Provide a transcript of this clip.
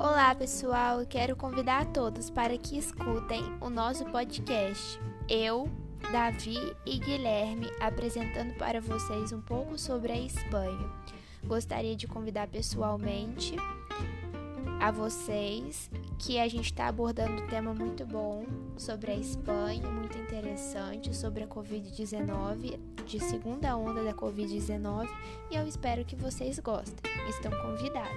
Olá, pessoal. Quero convidar a todos para que escutem o nosso podcast. Eu, Davi e Guilherme apresentando para vocês um pouco sobre a Espanha. Gostaria de convidar pessoalmente a vocês que a gente está abordando um tema muito bom sobre a Espanha, muito interessante, sobre a Covid-19, de segunda onda da Covid-19, e eu espero que vocês gostem. Estão convidados.